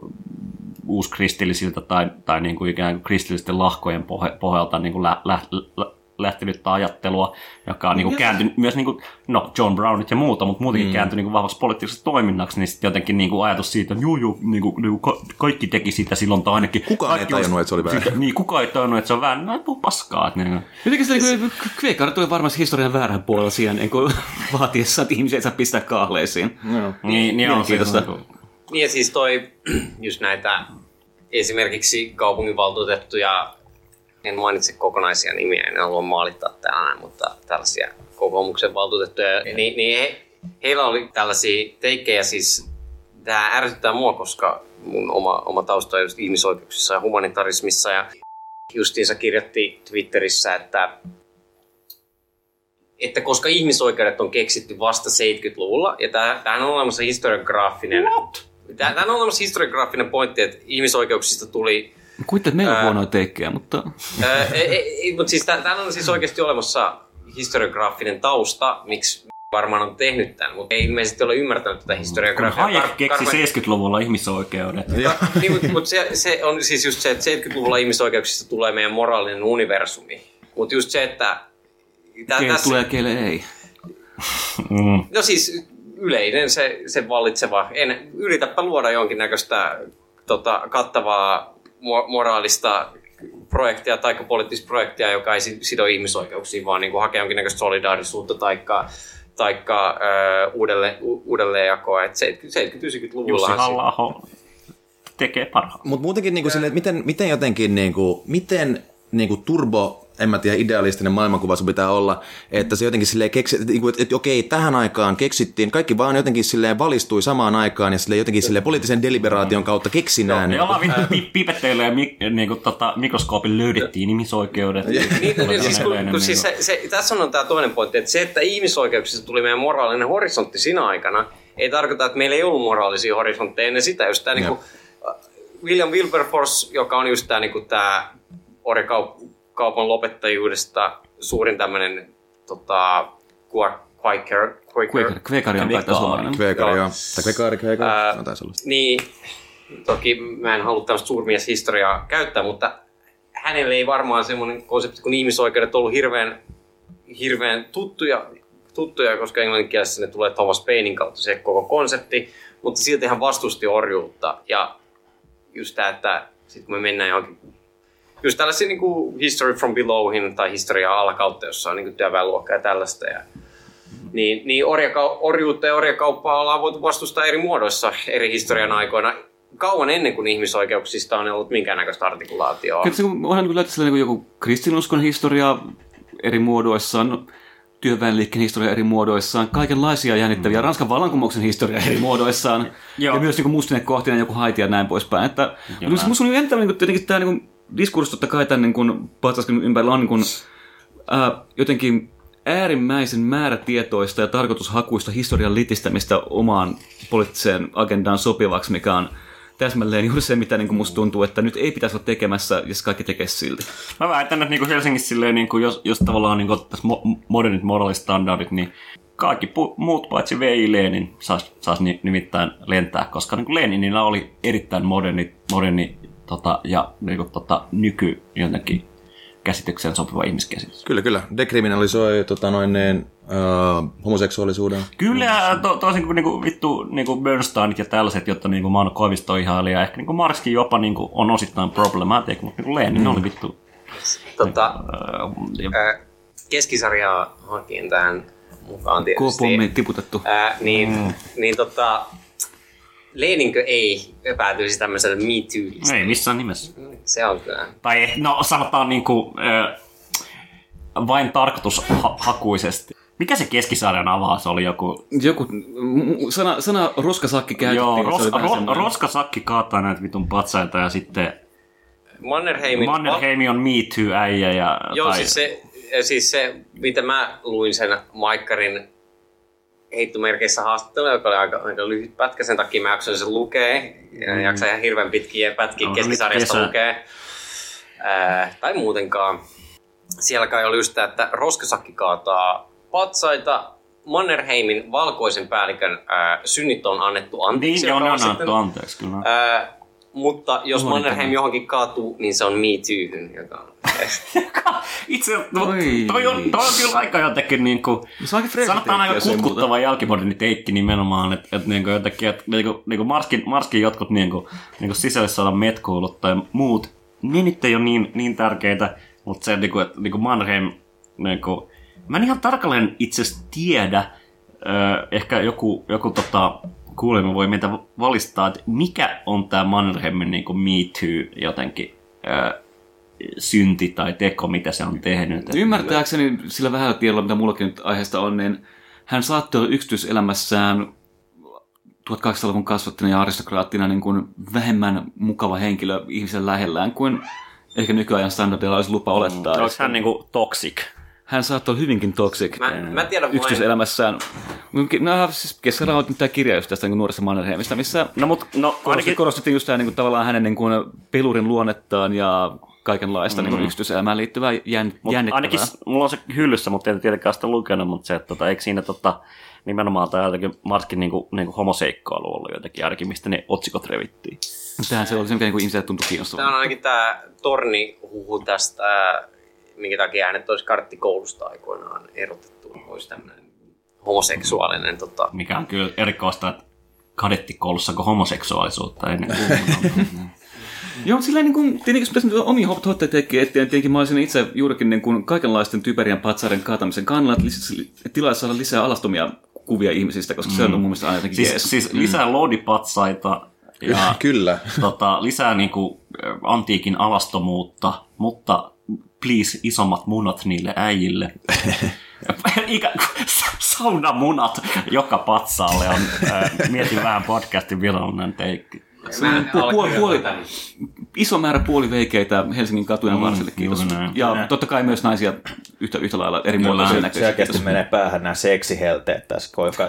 uuskristillisiltä tai, tai niin kuin ikään kuin kristillisten lahkojen pohjalta niin kuin lä, lä, lä, lähtenyttä ajattelua, joka on niin kuin kääntynyt myös niin kuin, no John Brownit ja muuta, mutta muutenkin mm. kääntyi niin kuin vahvaksi poliittiseksi toiminnaksi, niin sitten jotenkin niin kuin ajatus siitä, että juu, juu, niin kuin, niin kuin ka- kaikki teki sitä silloin tai ainakin. Kukaan ei tajunnut, olisi- että se oli väärin. Sitä- Niin, kukaan ei tajunnut, että se on väärin. No, puhu paskaa. Että, niin kuin, Jotenkin se niin Kveikari tuli varmasti historian väärän puolella siihen niin kuin vaatiessa, että ihmisiä ei saa pistää kahleisiin. niin, niin on Mielenkiintoista. siis, niin kuin, Niin ja siis toi, just näitä esimerkiksi kaupunginvaltuutettuja, en mainitse kokonaisia nimiä, en halua maalittaa täällä näin, mutta tällaisia kokoomuksen valtuutettuja, niin, niin he, heillä oli tällaisia teikkejä siis, tämä ärsyttää mua, koska mun oma, oma tausta on just ihmisoikeuksissa ja humanitarismissa ja justiinsa kirjoitti Twitterissä, että että koska ihmisoikeudet on keksitty vasta 70-luvulla, ja tämähän on olemassa historiograafinen Tämä on olemassa historiograafinen pointti, että ihmisoikeuksista tuli... Kuitenkin, että meillä on huonoja teikkejä, mutta Ää, ei, ei, mutta siis täällä on siis oikeasti olemassa historiograafinen tausta, miksi varmaan on tehnyt tämän, mutta ei ilmeisesti ole ymmärtänyt tätä kun historiografiaa. Hayek Kar- keksi Karmen- 70-luvulla ihmisoikeudet. niin, mutta, mutta se, se, on siis just se, että 70-luvulla ihmisoikeuksista tulee meidän moraalinen universumi. Mutta just se, että... Tää, keille tulee ja keille ei. Mm. No siis yleinen se, se vallitseva. En, yritäpä luoda jonkinnäköistä tota, kattavaa moraalista projektia tai poliittista projektia, joka ei si- sido ihmisoikeuksiin, vaan niin kuin hakea jonkinnäköistä solidaarisuutta taikka, taikka ö, uudelleen, u- uudelleenjakoa. Et 70-90-luvulla Jussi halla tekee parhaan. Mutta muutenkin niinku silleen, että miten, miten jotenkin, niinku, miten niinku turbo, en mä tiedä, idealistinen maailmankuva sun pitää olla, että se jotenkin silleen keksi, että, niinku, että, että okei, tähän aikaan keksittiin, kaikki vaan jotenkin silleen valistui samaan aikaan ja silleen jotenkin silleen poliittisen deliberaation kautta keksinään. Me niinku. ollaan vittu pi- pipetteillä ja mi- niinku, tota, mikroskoopin löydettiin ihmisoikeudet. Niin, niin, siis, kun, Edelleen, kun siis se, se, tässä on tämä toinen pointti, että se, että ihmisoikeuksista tuli meidän moraalinen horisontti sinä aikana, ei tarkoita, että meillä ei ollut moraalisia horisontteja ennen sitä. Just tämä, niin kuin, William Wilberforce, joka on just tämä, niin kuin, tämä orjakaupan lopettajuudesta suurin tämmöinen tota, Quaker, Quaker, Kveikari on kai suomalainen. Kvekari, Joo. Tai No, taisi olla. Niin, toki mä en halua tämmöistä suurmieshistoriaa käyttää, mutta hänelle ei varmaan semmoinen konsepti kuin ihmisoikeudet ollut hirveän, hirveän tuttuja, tuttuja, koska englanninkielessä ne tulee Thomas Painin kautta se koko konsepti, mutta silti hän vastusti orjuutta. Ja just tämä, että sitten kun me mennään johonkin just tällaisia niin kuin History from Belowhin tai historiaa alakautta, jossa on niin kuin työväenluokkaa ja tällaista. Ja, niin, niin orjaka- orjuutta ja orjakauppaa ollaan voitu vastustaa eri muodoissa eri historian aikoina kauan ennen kuin ihmisoikeuksista on ollut minkäännäköistä artikulaatioa. Kyllä se onhan kyllä sillä niin joku kristinuskon historia eri muodoissaan, työväenliikkeen historia eri muodoissaan, kaikenlaisia jännittäviä, mm. Ranskan vallankumouksen historia eri muodoissaan, ja myös niin mustine kohtinen joku Haiti ja näin poispäin. Että, musta on jännittävä niin tietenkin tämä niin diskurssi totta kai tämän niin kuin, ympärillä on niin kuin, ää, jotenkin äärimmäisen määrätietoista ja tarkoitushakuista historian litistämistä omaan poliittiseen agendaan sopivaksi, mikä on täsmälleen juuri se, mitä niin kuin musta tuntuu, että nyt ei pitäisi olla tekemässä, jos kaikki tekee silti. Mä väitän, että niin kuin Helsingissä silleen, niin kuin jos, jos tavallaan niin tässä mo- modernit moraalistandardit, niin kaikki pu- muut paitsi V.I. Lenin saisi sais nimittäin lentää, koska niin Leninillä oli erittäin moderni, moderni tota, ja niin kuin, tota, nyky jotenkin käsitykseen sopiva ihmiskäsitys. Kyllä, kyllä. Dekriminalisoi tota, noin, niin, uh, homoseksuaalisuuden. Kyllä, to, toisin kuin niinku, vittu niinku Bernsteinit ja tällaiset, jotta niinku, mä oon koivistoihailija. Ehkä niinku Marxkin jopa niinku, on osittain problematic, mutta niinku Lenin mm. oli vittu. Tota, niinku, äh, keskisarjaa hakin tähän mukaan tietysti. Kuopommi tiputettu. Äh, niin, mm. niin tota, Leeninkö ei päätyisi tämmöiselle Me Too? Ei missään nimessä. Se on kyllä. Tai no sanotaan niinku, äh, vain tarkoitushakuisesti. Mikä se keskisarjan avaus oli joku? Joku, sana, sana roskasakki käytettiin. Joo, roska, ro, roskasakki kaataa näitä vitun patsaita ja sitten Mannerheimin... Mannerheimi on Me Too-äijä. Ja, Joo, tai... siis, se, siis se, mitä mä luin sen Maikkarin heittomerkeissä haastattelu, joka oli aika, aika lyhyt pätkä, sen takia mä jaksoin sen lukea. Ja mm. jaksaa ihan hirveän pitkiä pätkiä no, keskisarjasta lukea. Ää, tai muutenkaan. Siellä kai oli just tämä, että roskasakki kaataa patsaita, Mannerheimin valkoisen päällikön ää, synnit on annettu anteeksi. Niin, on, on annettu anteeksi, kyllä. Ää, mutta jos Mannerheim johonkin kaatuu, niin se on Me Toohyn, joka on... Itse no, toi, on, toi on kyllä aika jotenkin niin kuin, se on sanotaan aika kutkuttava jälkimoderni teikki nimenomaan, että, että niin kuin jotenkin, että niin kuin, niin kuin Marskin, Marskin jotkut niin kuin, niin kuin sisällissodan metkuulut tai muut, niin nyt ei ole niin, niin tärkeitä, mutta se, niin kuin, että niin kuin Mannerheim, niin kuin, mä en ihan tarkalleen itse tiedä, ehkä joku, joku tota, kuulemme voi meitä valistaa, että mikä on tämä Mannerheimin niin kuin Me Too jotenkin ää, synti tai teko, mitä se on tehnyt. Ymmärtääkseni sillä vähän tiedolla, mitä mullakin nyt aiheesta on, niin hän saattoi olla yksityiselämässään 1800-luvun kasvattina ja aristokraattina niin kuin vähemmän mukava henkilö ihmisen lähellään kuin ehkä nykyajan standardilla olisi lupa olettaa. Mm. Onko hän niin kuin toxic? Hän saattoi olla hyvinkin toxic mä, mä tiedän yksityiselämässään. No, siis kesällä on tämä kirja just tästä niin nuoresta Mannerheimista, missä no, mut, no, ainakin... korostettiin just tämä, niin kuin, tavallaan hänen niin kuin, pelurin luonnettaan ja kaikenlaista mm. niin kuin, yksityiselämään liittyvää jän, mut jännittävää. Ainakin mulla on se hyllyssä, mutta en tietenkään sitä lukenut, mutta se, että tota, eikö siinä tota, nimenomaan tämä jotenkin Marskin niin kuin, niin kuin homoseikkailu ollut jotenkin ainakin, mistä ne otsikot revittiin. Tähän se oli se, mikä niin ihmiset tuntui kiinnostavaa. Tämä on ainakin tämä torni huhu tästä minkä takia hänet olisi karttikoulusta aikoinaan erotettu, olisi tämmöinen homoseksuaalinen. Tota... Mikä on kyllä erikoista, että kadettikoulussa homoseksuaalisuutta ennen kuin Joo, sillä niin kuin, tietenkin pitäisi omia hoitteita tekee, että tietenkin mä olisin itse juurikin niin kuin kaikenlaisten typerien patsaiden kaatamisen kannalla, että tilaa saada lisää alastomia kuvia ihmisistä, koska mm. se on mun mielestä aina jotenkin siis, jees. siis lisää mm. loodipatsaita ja Kyllä. Tota, lisää niin kuin, antiikin alastomuutta, mutta please isommat munat niille äijille. Ikä, saunamunat joka patsaalle on, äh, mietin vähän podcastin virallinen teikki. Puoli, puoli, iso määrä puoliveikeitä Helsingin katujen mm, varsille, kiitos. Ja näin. totta kai myös naisia yhtä, yhtä lailla eri muotoisia näköisiä. Selkeästi menee päähän nämä seksihelteet tässä, kun joka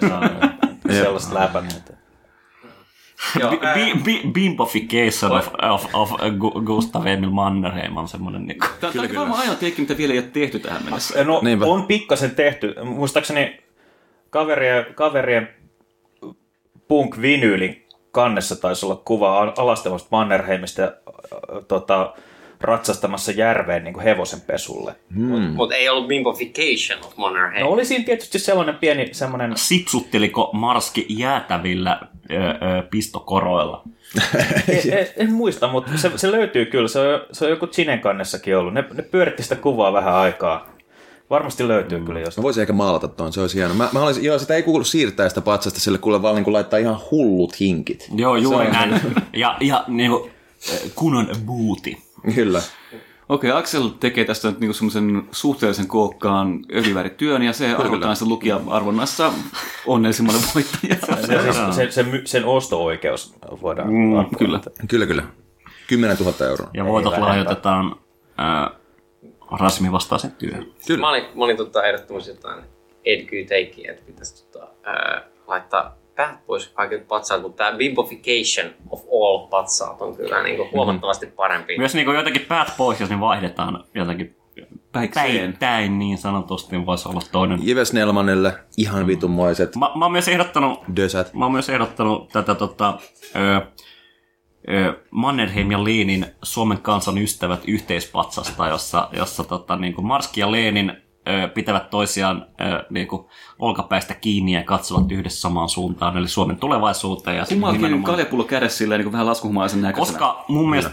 sanoo sellaista läpänneitä. Bimbofication of, of, of Gustav Emil Mannerheim on semmoinen... Niin Tämä on varmaan aina teikki, mitä vielä ei ole tehty tähän mennessä. No, Niinpä. on pikkasen tehty. Muistaakseni kaverien, kaverien punk-vinyylin kannessa taisi olla kuva alastavasta Mannerheimista. Ja, tota, ratsastamassa järveen niin kuin hevosen pesulle. Hmm. Mutta ei ollut bimbofication of Monterey. No oli siinä tietysti sellainen pieni semmoinen... Sipsutteliko Marski jäätävillä ö, ö, pistokoroilla? en, en, en, muista, mutta se, se löytyy kyllä. Se on, se on joku Chinen kannessakin ollut. Ne, ne pyöritti sitä kuvaa vähän aikaa. Varmasti löytyy kyllä Mä jostain. voisin ehkä maalata tuon, se olisi hieno. Mä, mä olisin, joo, sitä ei kuulu siirtää sitä patsasta sille, kuule vaan niin laittaa ihan hullut hinkit. Joo, juuri näin. Ja, ja niin kuin, kunnon buuti. Kyllä. Okei, Axel tekee tästä nyt niinku semmoisen suhteellisen kookkaan öljyvärityön, ja se arvottaa sitä lukija-arvonnassa onnellisimmalle voittajalle. Se, se, se, my- sen osto-oikeus voidaan Mm, kyllä. Kyllä, kyllä. 10 000 euroa. Ja voitot lahjoitetaan äh, rasismin vastaisen työhön. Kyllä. Mä olin, mä olin tota, ehdottomasti jotain EDQ takea, että pitäisi tota, ää, laittaa päät pois kaikilta patsailta, mutta tämä bimbofication of all patsaat on kyllä niin kuin huomattavasti parempi. Myös niin kuin jotenkin päät pois, jos ne vaihdetaan jotenkin Päikseen. päittäin niin sanotusti, niin voisi olla toinen. Jives Nelmanille ihan vitunmoiset Mä, mä oon myös ehdottanut dösät. Mä oon myös ehdottanut tätä tota, ö, ö, Mannerheim ja Leenin Suomen kansan ystävät yhteispatsasta, jossa, jossa tota, niin kuin Marski ja Leenin ö, pitävät toisiaan ö, niin kuin olkapäistä kiinni ja katsovat yhdessä samaan suuntaan, eli Suomen tulevaisuuteen. Ja Kummallakin nimenomaan- kaljapullo kädessä silleen niin vähän laskuhumaisen näköisenä. koska mun mielestä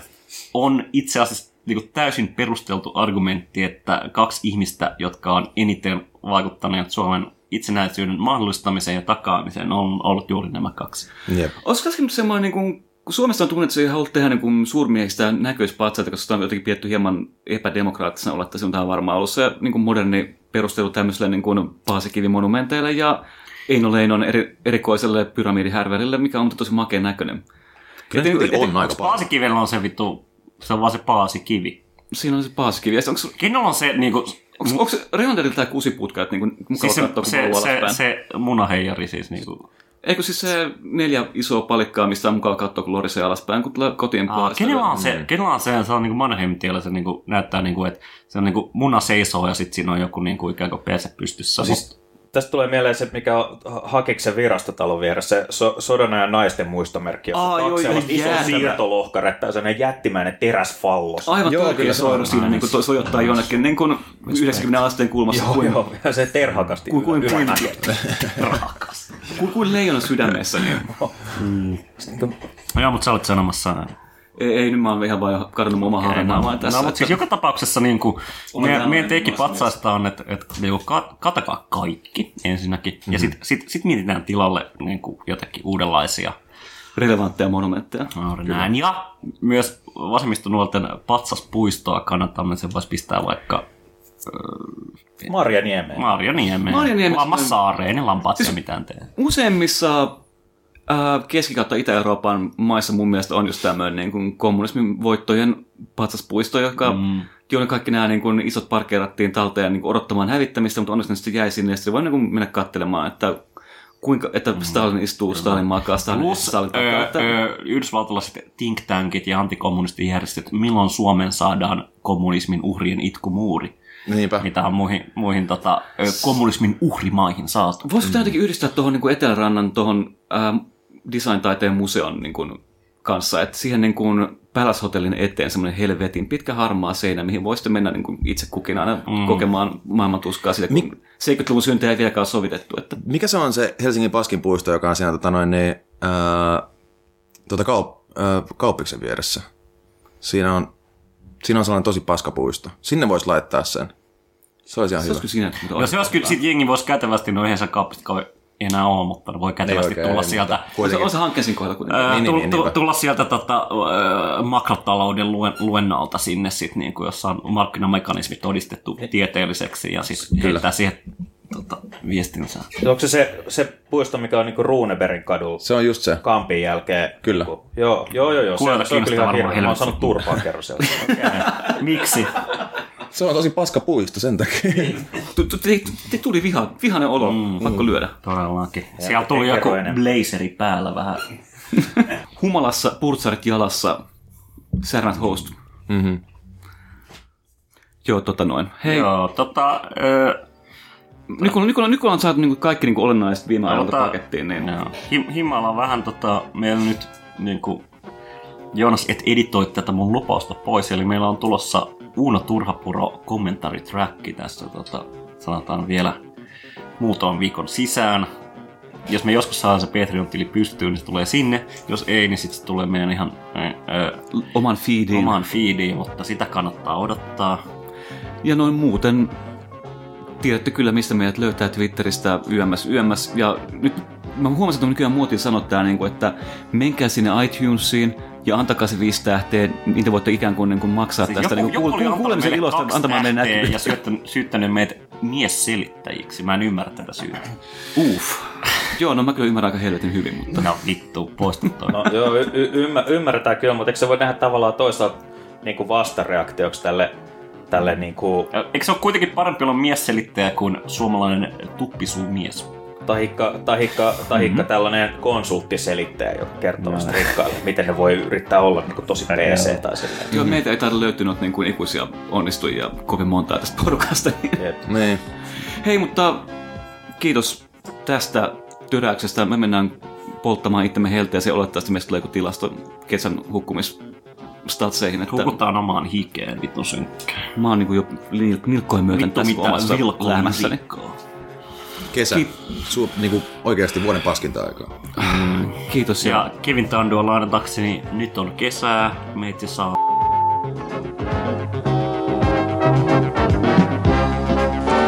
on itse asiassa niin kuin täysin perusteltu argumentti, että kaksi ihmistä, jotka on eniten vaikuttaneet Suomen itsenäisyyden mahdollistamiseen ja takaamiseen, on ollut juuri nämä kaksi. Jep. Olisiko semmoinen, niin kuin, kun Suomessa on tunnettu, että se ei halua tehdä niin kuin suurmiehistä näköispatsaita, koska sitä on jotenkin pietty hieman epädemokraattisena olla, että se on tähän varmaan ollut se niin kuin moderni perustelu tämmöiselle niin kuin paasikivimonumenteille ja Eino Leinon eri, erikoiselle pyramidihärverille, mikä on tosi makeen näköinen. Kyllä Et- et- on aika paljon. Paasikivellä on se vittu, se on vaan se paasikivi. Siinä on se paasikivi. Ja se- Onko, Kenellä on se, niinku, onko, onko se Reonderilta tämä kusiputka, että niin mukava siis se, katsoa, kun se, se, alaspäin? se munaheijari siis niinku. Eikö siis se neljä isoa palikkaa, mistä on mukava katsoa, kun lorisee alaspäin, kun tulee kotiin Aa, puolesta. kenellä on se, kenellä on se, se on niinku Mannerheim tiellä, se niinku, näyttää niinku, että se on niinku muna seisoo ja sitten siinä on joku niinku ikään kuin perse pystyssä. Siis, tästä tulee mieleen se, mikä on Hakiksen virastotalon vieressä, se so, sodana ja naisten muistomerkki, jossa Aa, on joo, kaksi joo, jäätävä. siirtolohkaretta ja sellainen jättimäinen teräsfallos. Aivan Joo, kyllä se on. soiru siinä, niin kuin toi sojottaa jonnekin niin kuin 90 asteen kulmassa. Joo, kuin, joo, ja se terhakasti kuin, kuin, kuin, ylämäki. kuin, kuin leijona sydämessä. Niin. No joo, mutta sä olet sanomassa Ei, ei, nyt mä oon ihan vaan kadonnut mun omaa harmaamaan tässä. No, mutta siis joka tapauksessa niin kuin, meidän, meidän omassa patsaista on, että, että niin kuin, ka- katakaa kaikki ensinnäkin. Mhm. Ja sitten sit, sit mietitään tilalle niin kuin, jotenkin uudenlaisia. relevantteja monumentteja. Juuri näin. Ja myös vasemmistonuorten patsaspuistoa kannattaa, että se voisi pistää vaikka Marja Niemeen. Marjaniemeen. Marjaniemessä- Lammassaareen, niin lampaat Siis- siis... mitään tee. Useimmissa ää, Keski- kautta Itä-Euroopan maissa mun mielestä on just tämmöinen niin kuin kommunismin voittojen patsaspuisto, joka, mm. joille kaikki nämä niin kuin, isot parkkeerattiin talteen niin kuin, odottamaan hävittämistä, mutta onneksi ne sitten jäi sinne ja sitten voi niin kuin, mennä katselemaan, että kuinka, että Stalin istuu, Stalin makaa, Stalin, Plus Stalin takaa. Että, öö, yhdysvaltalaiset think tankit ja antikommunistijärjestöt, milloin Suomen saadaan kommunismin uhrien itkumuuri, Niinpä. mitä on muihin, muihin tota, ö, kommunismin uhrimaihin saatu. Voisiko mm. jotenkin yhdistää tuohon niin Etelärannan tuohon ää, design-taiteen museon niin kuin, kanssa, että siihen niin kuin Palace Hotellin eteen semmoinen helvetin pitkä harmaa seinä, mihin voisitte mennä niin kuin itse kukin aina mm. kokemaan maailman tuskaa siitä, kun Mik- 70-luvun syntejä ei vieläkään ole sovitettu. Että Mikä se on se Helsingin Paskin puisto, joka on siinä tota noin, niin, ää, tota kaup, ää, kauppiksen vieressä? Siinä on, siinä on sellainen tosi paskapuisto. Sinne voisi laittaa sen. Se olisi ihan se hyvä. olisiko siinä, Jos, jos kyllä sit jengi voisi kätevästi, no eihän se kauppista enää ole, mutta voi kätevästi tulla ei, sieltä. se, on se hankkeen kohdalla kuitenkin. Ää, Niin, tulla, niin, tulla, niinpä. tulla sieltä tota, makrotalouden luen, luennalta sinne, sit, niin kuin, jossa on markkinamekanismi todistettu tieteelliseksi ja siis heittää siihen tota, viestinsä. Onko se, se se puisto, mikä on niinku Runebergin kadulla Se on just se. Kampin jälkeen? Kyllä. Joo, joo, joo. joo. Se, se on kyllä kiinnostaa ihan varmaan hirveä. Mä oon saanut turpaan kerran sieltä. Miksi? Se on tosi paska puisto sen takia. Te tuli viha, vihainen olo, mm, pakko lyödä. Todellakin. Siellä tuli joku blazeri päällä vähän. Humalassa, purtsarit jalassa, särmät host. mm-hmm. Joo, tota noin. Hei, Joo, tota... Ö, nyt kun, nyt kun, nyt kun on saatu niin kuin kaikki niin kuin olennaiset viime ajalta Tota, pakettiin, niin Joo. Him- Himmalla on vähän tota, meillä nyt niinku, Joonas, et editoi tätä mun lupausta pois, eli meillä on tulossa Uuno Turhapuro kommentaritracki tässä, tota, sanotaan vielä muutaman viikon sisään. Jos me joskus saadaan se Patreon-tili pystyyn, niin se tulee sinne. Jos ei, niin sitten se tulee meidän ihan ää, ää, Oman feediin. omaan feediin, mutta sitä kannattaa odottaa. Ja noin muuten tiedätte kyllä, mistä meidät löytää Twitteristä YMS YMS. Ja nyt mä huomasin, että nykyään muotiin sanoa tää, niin kuin, että menkää sinne iTunesiin ja antakaa se viisi tähteä, niitä voitte ikään kuin, niin kuin maksaa Siis tästä joku, niin joku kuin, oli kuul- kuulemisen ilosta antamaan meidän tähteä ja syyttänyt, syyttänyt meitä miesselittäjiksi. Mä en ymmärrä tätä syytä. Uff. Joo, no mä kyllä ymmärrän aika helvetin hyvin, mutta... No vittu, poista toi. No joo, y- y- ymmär- ymmärretään kyllä, mutta eikö se voi nähdä tavallaan toisaalta niin kuin vastareaktioksi tälle, tälle niin kuin, Eikö se ole kuitenkin parempi olla miesselittäjä kuin suomalainen tuppisuumies? Tahikka, tahikka, tahikka mm-hmm. tällainen konsulttiselittäjä, joka kertoo sitten rikkaille, miten ne voi yrittää olla niin kuin tosi PC tai silleen. Joo, meitä ei taida löytynyt niin kuin ikuisia onnistujia kovin montaa tästä porukasta. Jep. Niin. Hei, mutta kiitos tästä tyräyksestä. Me mennään polttamaan itsemme helteen ja se olettavasti meistä tulee joku tilasto kesän hukkumisstatseihin. Että Hukutaan omaan hikeen, vittu synkkää. mä oon niinku jo nil- nilkkojen myöten Vittu tässä omassa vilkkoa lähmässäni. Kesä. Su, niinku oikeasti vuoden paskinta aikaa. Kiitos ja Kevin Tandua lainatakseni, nyt on kesää, meitä saa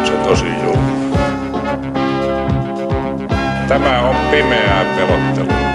Se tosi julma. Tämä on pimeää pelottelua.